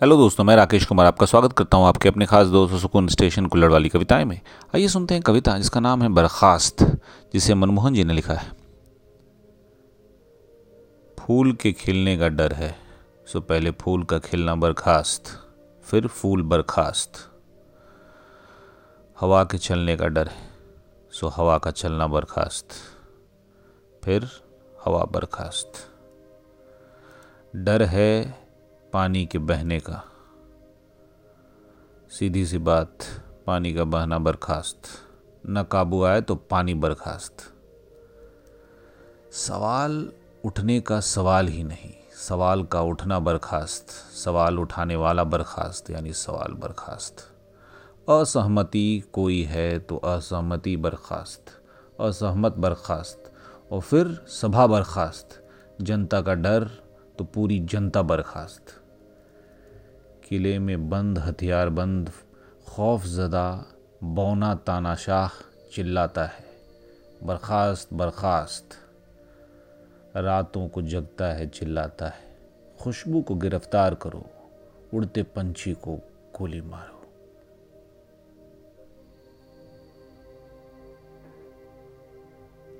Hello दोस्तों, मैं राकेश कुमार आपका स्वागत करता हूँ आपके अपने खास दोस्त सुकून स्टेशन कुल्लड़ वाली कविताएँ में। आइए सुनते हैं कविता, जिसका नाम है बर्खास्त, जिसे मनमोहन जी ने लिखा है। फूल के खिलने का डर है, सो पहले फूल का खिलना बर्खास्त, फिर फूल बर्खास्त। हवा के चलने का डर है, सो हवा का चलना बर्खास्त, फिर हवा बर्खास्त। डर है पानी के बहने का। सीधी सी बात, पानी का बहना बर्खास्त। न काबू आए तो पानी बर्खास्त। सवाल उठने का सवाल ही नहीं। सवाल का उठना बर्खास्त। सवाल उठाने वाला बर्खास्त, यानी सवाल बर्खास्त। असहमति कोई है तो असहमति बर्खास्त। असहमत बर्खास्त, और फिर सभा बर्खास्त। जनता का डर तो पूरी जनता बर्खास्त। किले में बंद, हथियार बंद खौफ ज़दा बौना तानाशाह चिल्लाता है। बर्खास्त बर्खास्त। रातों को जगता है, चिल्लाता है। खुशबू को गिरफ़्तार करो, उड़ते पंछी को गोली मारो।